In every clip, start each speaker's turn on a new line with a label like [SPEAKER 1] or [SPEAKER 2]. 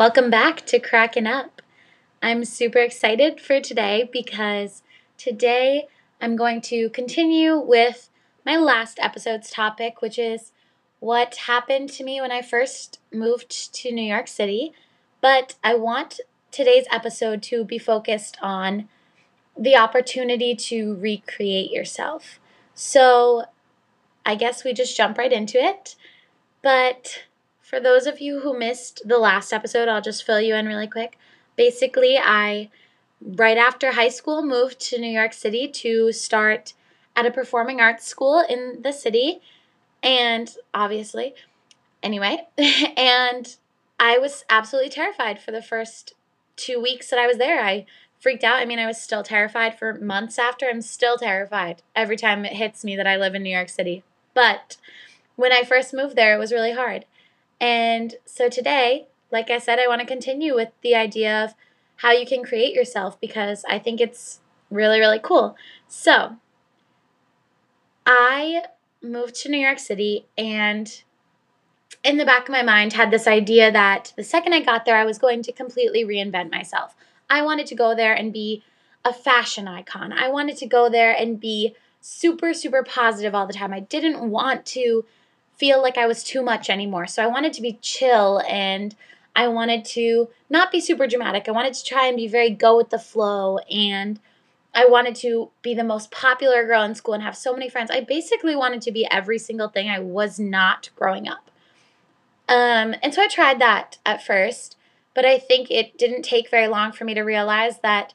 [SPEAKER 1] Welcome back to Cracking Up. I'm super excited for today because today I'm going to continue with my last episode's topic, which is what happened to me when I first moved to New York City. But I want today's episode to be focused on the opportunity to recreate yourself. So I guess we just jump right into it. But for those of you who missed the last episode, I'll just fill you in really quick. Basically, I, right after high school, moved to New York City to start at a performing arts school in the city. And obviously, anyway, and I was absolutely terrified for the first two weeks that I was there. I freaked out. I mean, I was still terrified for months after. I'm still terrified every time it hits me that I live in New York City. But when I first moved there, it was really hard. And so today, like I said, I want to continue with the idea of how you can create yourself because I think it's really, really cool. So, I moved to New York City and in the back of my mind had this idea that the second I got there, I was going to completely reinvent myself. I wanted to go there and be a fashion icon. I wanted to go there and be super, super positive all the time. I didn't want to feel like I was too much anymore. So I wanted to be chill and I wanted to not be super dramatic. I wanted to try and be very go with the flow and I wanted to be the most popular girl in school and have so many friends. I basically wanted to be every single thing I was not growing up. Um, and so I tried that at first, but I think it didn't take very long for me to realize that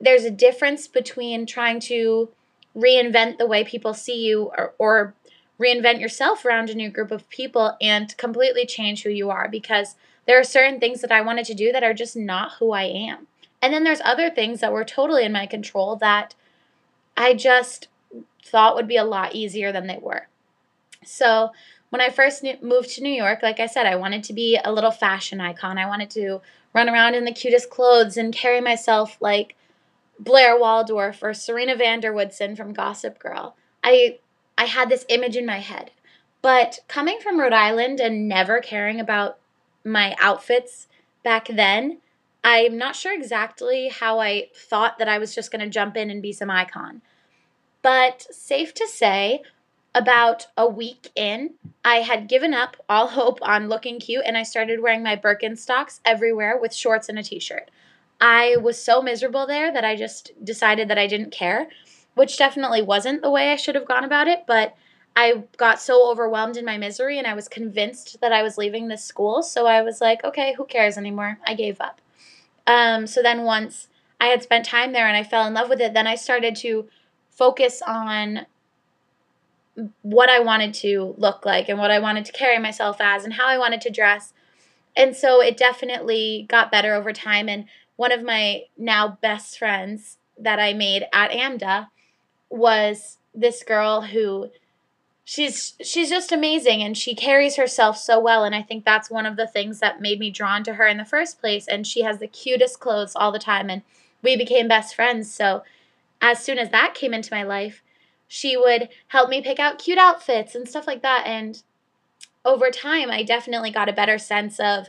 [SPEAKER 1] there's a difference between trying to reinvent the way people see you or, or reinvent yourself around a new group of people and completely change who you are because there are certain things that I wanted to do that are just not who I am. And then there's other things that were totally in my control that I just thought would be a lot easier than they were. So, when I first moved to New York, like I said, I wanted to be a little fashion icon. I wanted to run around in the cutest clothes and carry myself like Blair Waldorf or Serena van der Woodsen from Gossip Girl. I I had this image in my head. But coming from Rhode Island and never caring about my outfits back then, I'm not sure exactly how I thought that I was just going to jump in and be some icon. But safe to say, about a week in, I had given up all hope on looking cute and I started wearing my Birkenstocks everywhere with shorts and a t shirt. I was so miserable there that I just decided that I didn't care which definitely wasn't the way I should have gone about it, but I got so overwhelmed in my misery and I was convinced that I was leaving this school. So I was like, okay, who cares anymore? I gave up. Um, so then once I had spent time there and I fell in love with it, then I started to focus on what I wanted to look like and what I wanted to carry myself as and how I wanted to dress. And so it definitely got better over time. And one of my now best friends that I made at AMDA was this girl who she's she's just amazing and she carries herself so well. And I think that's one of the things that made me drawn to her in the first place. And she has the cutest clothes all the time. And we became best friends. So as soon as that came into my life she would help me pick out cute outfits and stuff like that. And over time I definitely got a better sense of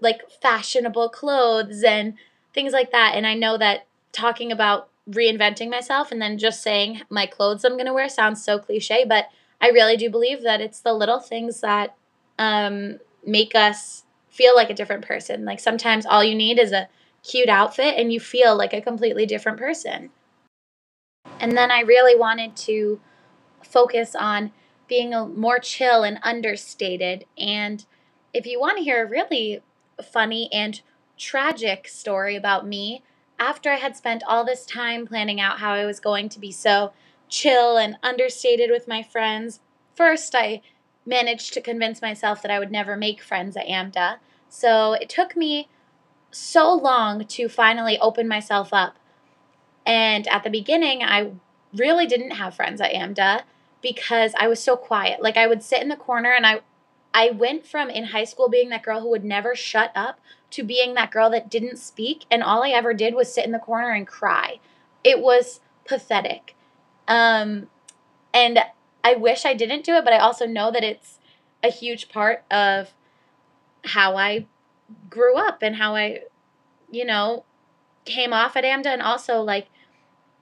[SPEAKER 1] like fashionable clothes and things like that. And I know that talking about reinventing myself and then just saying my clothes I'm going to wear sounds so cliche, but I really do believe that it's the little things that um, make us feel like a different person. Like sometimes all you need is a cute outfit and you feel like a completely different person. And then I really wanted to focus on being a more chill and understated. And if you want to hear a really funny and tragic story about me, after I had spent all this time planning out how I was going to be so chill and understated with my friends, first I managed to convince myself that I would never make friends at AMDA. So it took me so long to finally open myself up. And at the beginning, I really didn't have friends at AMDA because I was so quiet. Like I would sit in the corner and I I went from in high school being that girl who would never shut up to being that girl that didn't speak and all I ever did was sit in the corner and cry. It was pathetic. Um, and I wish I didn't do it, but I also know that it's a huge part of how I grew up and how I, you know, came off at AMDA and also like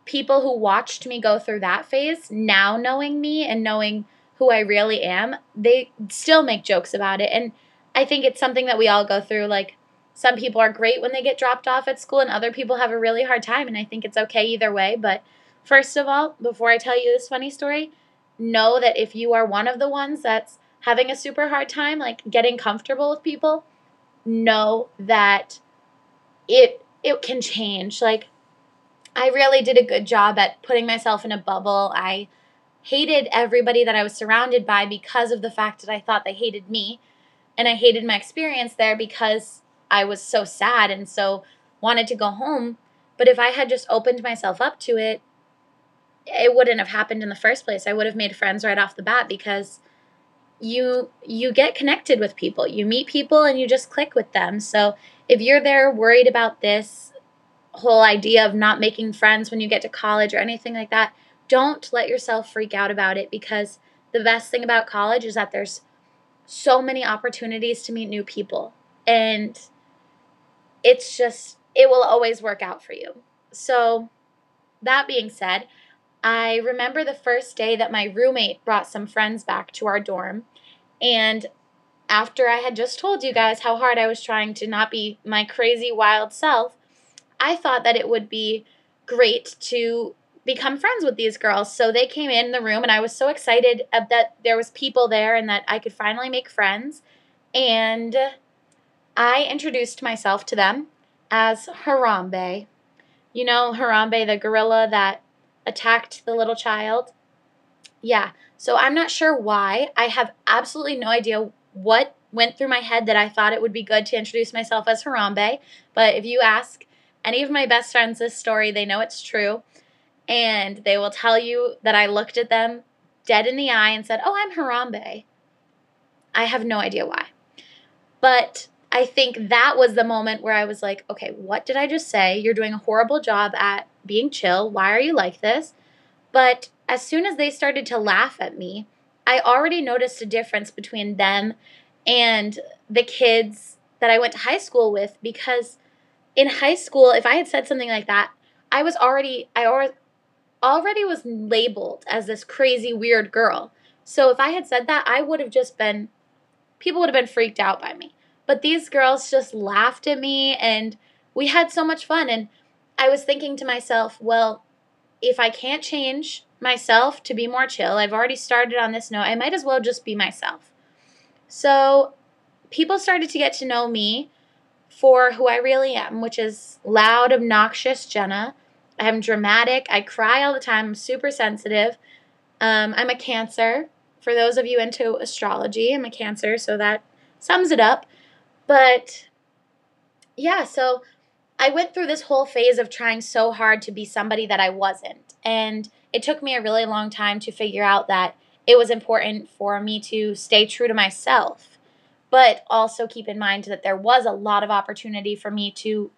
[SPEAKER 1] people who watched me go through that phase, now knowing me and knowing who I really am, they still make jokes about it. And I think it's something that we all go through. Like, some people are great when they get dropped off at school, and other people have a really hard time. And I think it's okay either way. But first of all, before I tell you this funny story, know that if you are one of the ones that's having a super hard time, like getting comfortable with people, know that it it can change. Like I really did a good job at putting myself in a bubble. I hated everybody that I was surrounded by because of the fact that I thought they hated me. And I hated my experience there because I was so sad and so wanted to go home. But if I had just opened myself up to it, it wouldn't have happened in the first place. I would have made friends right off the bat because you you get connected with people. You meet people and you just click with them. So if you're there worried about this whole idea of not making friends when you get to college or anything like that, don't let yourself freak out about it because the best thing about college is that there's so many opportunities to meet new people. And it's just, it will always work out for you. So, that being said, I remember the first day that my roommate brought some friends back to our dorm. And after I had just told you guys how hard I was trying to not be my crazy wild self, I thought that it would be great to become friends with these girls. So they came in the room and I was so excited uh, that there was people there and that I could finally make friends. And I introduced myself to them as Harambe. You know Harambe the gorilla that attacked the little child? Yeah. So I'm not sure why. I have absolutely no idea what went through my head that I thought it would be good to introduce myself as Harambe. But if you ask any of my best friends this story, they know it's true and they will tell you that I looked at them dead in the eye and said, Oh, I'm Harambe. I have no idea why. But I think that was the moment where I was like, okay, what did I just say? You're doing a horrible job at being chill. Why are you like this? But as soon as they started to laugh at me, I already noticed a difference between them and the kids that I went to high school with because in high school, if I had said something like that, I was already I already was labeled as this crazy, weird girl. So if I had said that, I would have just been, people would have been freaked out by me. But these girls just laughed at me and we had so much fun. And I was thinking to myself, well, if I can't change myself to be more chill, I've already started on this note, I might as well just be myself. So people started to get to know me for who I really am, which is loud, obnoxious Jenna I'm dramatic. I cry all the time. I'm super sensitive. Um, I'm a Cancer. For those of you into astrology, I'm a Cancer, so that sums it up. But yeah, so I went through this whole phase of trying so hard to be somebody that I wasn't. And it took me a really long time to figure out that it was important for me to stay true to myself, but also keep in mind that there was a lot of opportunity for me to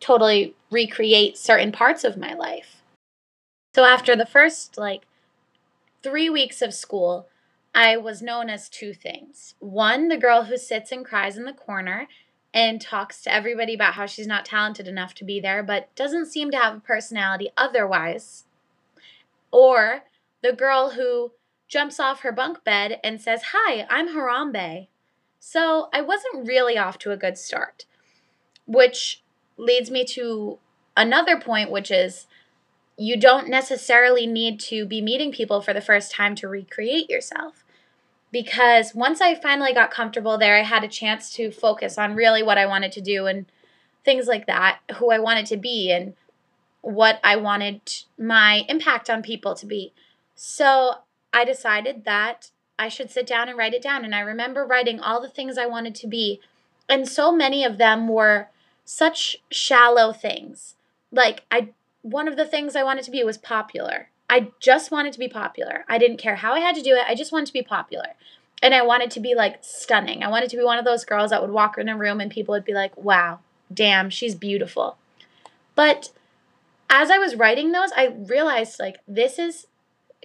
[SPEAKER 1] totally recreate certain parts of my life. So after the first like 3 weeks of school, I was known as two things. One, the girl who sits and cries in the corner and talks to everybody about how she's not talented enough to be there, but doesn't seem to have a personality otherwise. Or the girl who jumps off her bunk bed and says, Hi, I'm Harambe. So I wasn't really off to a good start, which leads me to another point, which is you don't necessarily need to be meeting people for the first time to recreate yourself. Because once I finally got comfortable there, I had a chance to focus on really what I wanted to do and things like that, who I wanted to be, and what I wanted my impact on people to be. So I decided that I should sit down and write it down. And I remember writing all the things I wanted to be. And so many of them were such shallow things. Like I one of the things I wanted to be was popular. I just wanted to be popular. I didn't care how I had to do it. I just wanted to be popular. And I wanted to be like stunning. I wanted to be one of those girls that would walk in a room and people would be like, "Wow, damn, she's beautiful." But as I was writing those, I realized like this is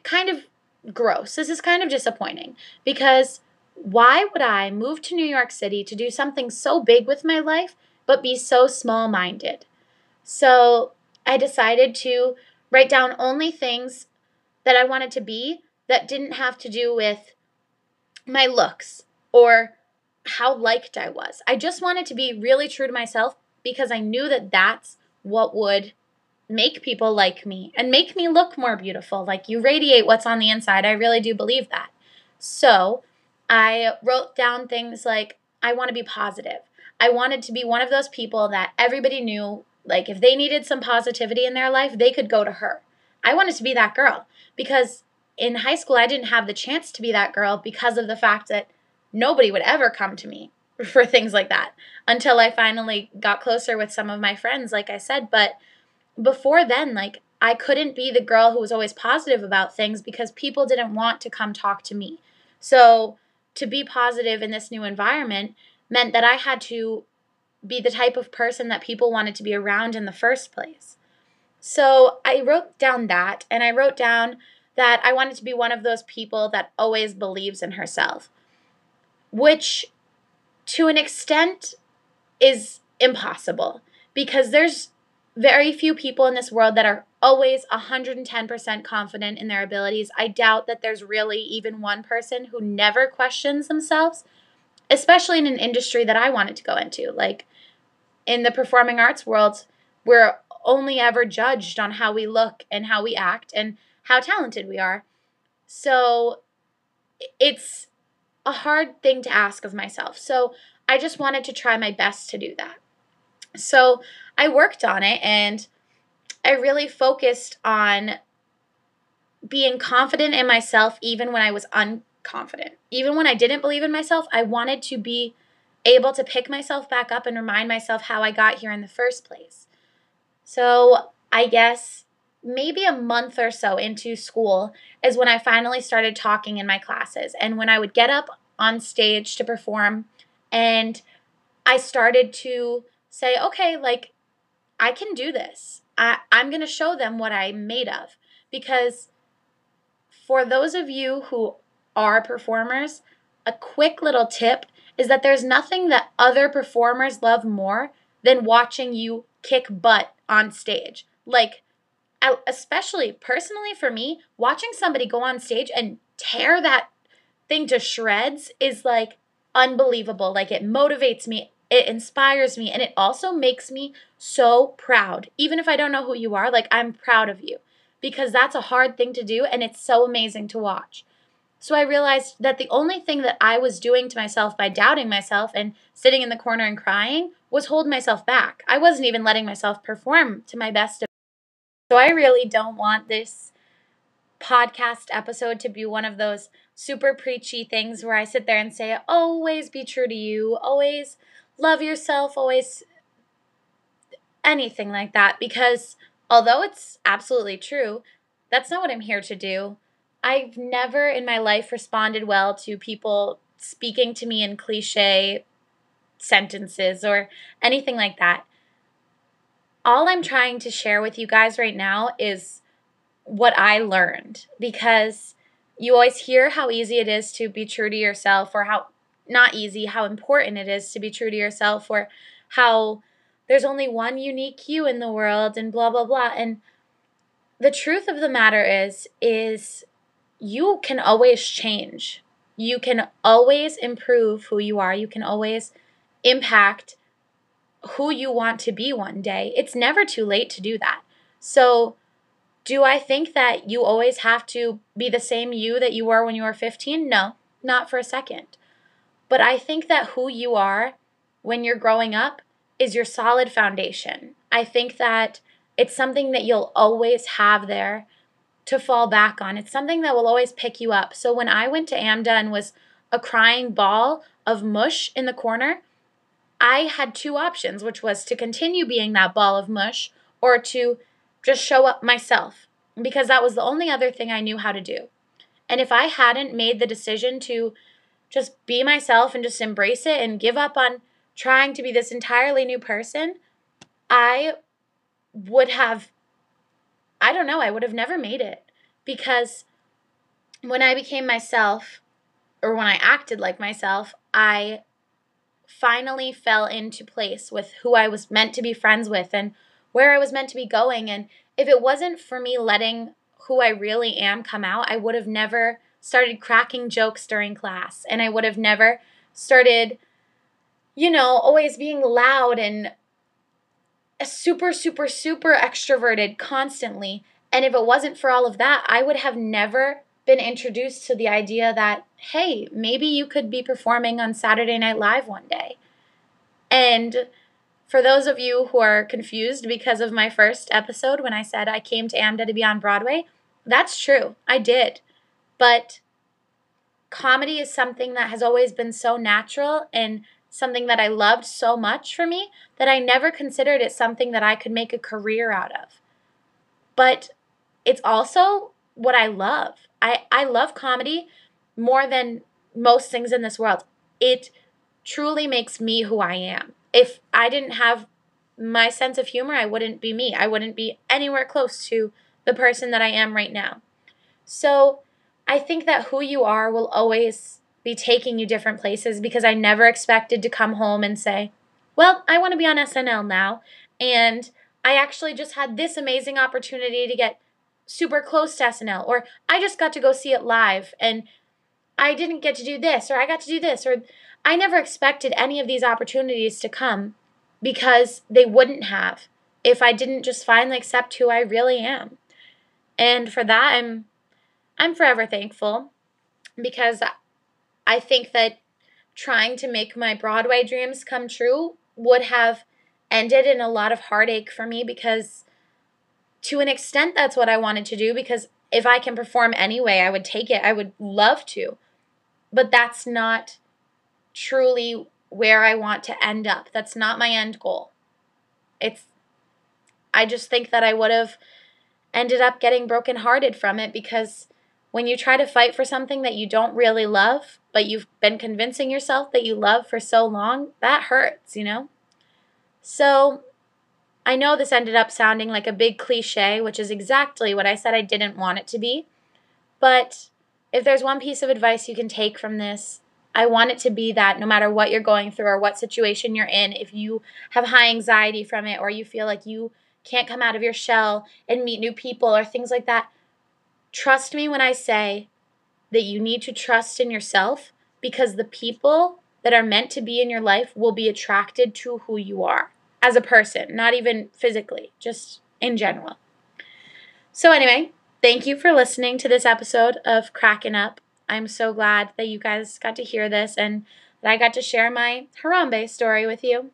[SPEAKER 1] kind of gross. This is kind of disappointing because why would I move to New York City to do something so big with my life, but be so small minded? So I decided to write down only things that I wanted to be that didn't have to do with my looks or how liked I was. I just wanted to be really true to myself because I knew that that's what would make people like me and make me look more beautiful. Like you radiate what's on the inside. I really do believe that. So I wrote down things like I want to be positive. I wanted to be one of those people that everybody knew, like if they needed some positivity in their life, they could go to her. I wanted to be that girl because in high school, I didn't have the chance to be that girl because of the fact that nobody would ever come to me for things like that until I finally got closer with some of my friends, like I said. But before then, like, I couldn't be the girl who was always positive about things because people didn't want to come talk to me. So, to be positive in this new environment meant that I had to be the type of person that people wanted to be around in the first place. So, I wrote down that and I wrote down that I wanted to be one of those people that always believes in herself, which to an extent is impossible because there's very few people in this world that are always 110% confident in their abilities. I doubt that there's really even one person who never questions themselves, especially in an industry that I wanted to go into. Like in the performing arts world, we're only ever judged on how we look and how we act and how talented we are. So it's a hard thing to ask of myself. So I just wanted to try my best to do that. So I worked on it and I really focused on being confident in myself even when I was unconfident. Even when I didn't believe in myself, I wanted to be able to pick myself back up and remind myself how I got here in the first place. So I guess maybe a month or so into school is when I finally started talking in my classes. And when I would get up on stage to perform, and I started to say, okay, like, I can do this. I, I'm going to show them what I'm made of. Because for those of you who are performers, a quick little tip is that there's nothing that other performers love more than watching you kick butt on stage. Like, especially personally for me, watching somebody go on stage and tear that thing to shreds is like unbelievable. Like it motivates me, it inspires me, and it also makes me so proud. Even if I don't know who you are, like I'm proud of you because that's a hard thing to do and it's so amazing to watch. So I realized that the only thing that I was doing to myself by doubting myself and sitting in the corner and crying was hold myself back. I wasn't even letting myself perform to my best so I really don't want this podcast episode to be one of those super preachy things where I sit there and say, always be true to you, always love yourself, always anything like that. Because although it's absolutely true, that's not what I'm here to do. I've never in my life responded well to people speaking to me in cliche sentences or anything like that. All I'm trying to share with you guys right now is what I learned because you always hear how easy it is to be true to yourself or how not easy, how important it is to be true to yourself or how there's only one unique you in the world and blah blah blah. And the truth of the matter is is you can always change. You can always improve who you are. You can always impact who you want to be one day. It's never too late to do that. So, do I think that you always have to be the same you that you were when you were 15? No, not for a second. But I think that who you are when you're growing up is your solid foundation. I think that it's something that you'll always have there to fall back on. It's something that will always pick you up. So when I went to AMDA and was a crying ball of mush in the corner, I had two options, which was to continue being that ball of mush or to just show up myself because that was the only other thing I knew how to do. And if I hadn't made the decision to just be myself and just embrace it and give up on trying to be this entirely new person, I would have, I don't know, I would have never made it because when I became myself, or when I acted like myself, I finally fell into place with who I was meant to be friends with and where I was meant to be going. And if it wasn't for me letting who I really am come out, I would have never started cracking jokes during class. And I would have never started, you know, always being loud and super, super, super extroverted constantly. And if it wasn't for all of that, I would have never been introduced to the idea that, hey, maybe you could be performing on Saturday Night Live one day. And for those of you who are confused because of my first episode when I said I came to AMDA to be on Broadway, that's true. I did. But comedy is something that has always been so natural and something that I loved so much for me that I never considered it something that I could make a career out of. But it's also what I love. I, I love comedy more than most things in this world. It truly makes me who I am if I didn't have my sense of humor, I wouldn't be me. I wouldn't be anywhere close to the person that I am right now. So I think that who you are will always be taking you different places because I never expected to come home and say, well, I want to be on SNL now. And I actually just had this amazing opportunity to get super close to SNL, or I just got to go see it live and I didn't get to do this, or I got to do this, or I never expected any of these opportunities to come because they wouldn't have if I didn't just finally accept who I really am. And for that I'm I'm forever thankful because I think that trying to make my Broadway dreams come true would have ended in a lot of heartache for me because to an extent that's what I wanted to do because if I can perform anyway, I would take it. I would love to. But that's not truly where I want to end up. That's not my end goal. It's I just think that I would have ended up getting brokenhearted from it because when you try to fight for something that you don't really love, but you've been convincing yourself that you love for so long, that hurts, you know? So, I know this ended up sounding like a big cliche, which is exactly what I said I didn't want it to be. But if there's one piece of advice you can take from this, I want it to be that no matter what you're going through or what situation you're in, if you have high anxiety from it or you feel like you can't come out of your shell and meet new people or things like that, trust me when I say that you need to trust in yourself because the people that are meant to be in your life will be attracted to who you are as a person, not even physically, just in general. So, anyway, thank you for listening to this episode of Cracking Up. I'm so glad that you guys got to hear this and that I got to share my Harambe story with you.